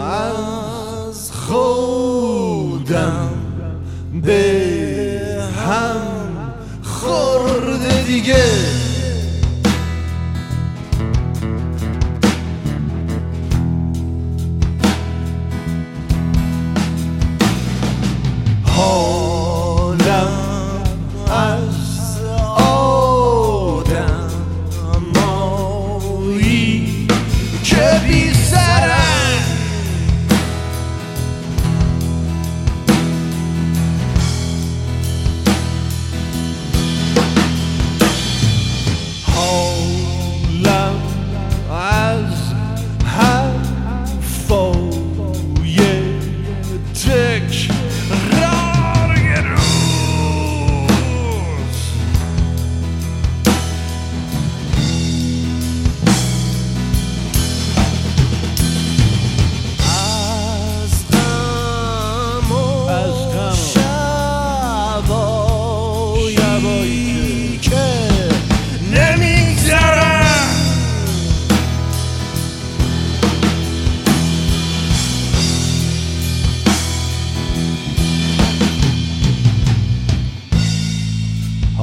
از خودم به هم خورده دیگه. حالم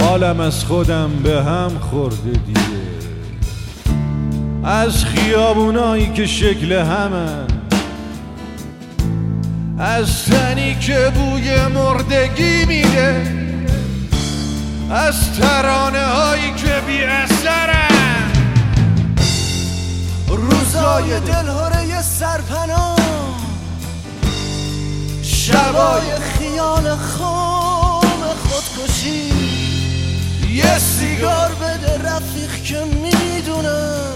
حالم از خودم به هم خورده دیگه. از خیابونایی که شکل همن از تنی که بوی مردگی میده از ترانه هایی که بی اثرن. روزای دلهوره سرپناه شبای خیال خام خودکشی. سیگار بده رفیق که می‌دونم.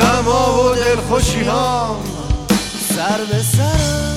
غما و دلخوشی هام سر به سرم.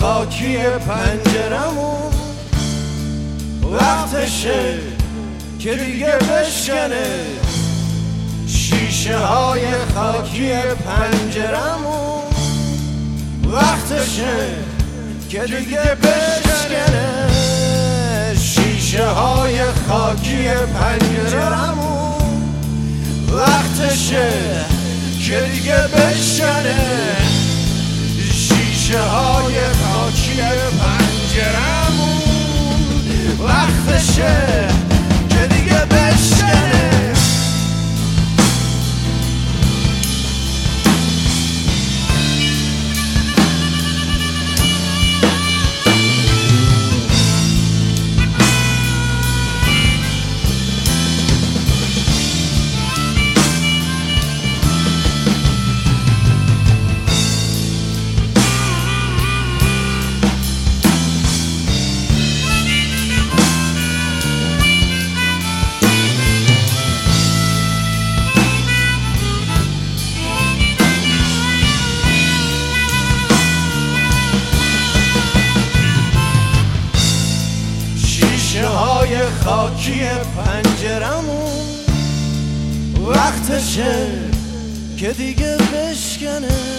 خاکی پنجرمون. وقتشه که دیگه بشکنه. شیشه های خاکی پنجرمون. وقتشه که دیگه بشکنه. شیشه های خاکی پنجرمون. وقتشه که دیگه بشکنه. شیشه های خاکی پنجرمون وقتشه. خاکی پنجرمون وقتشه که دیگه بشکنه.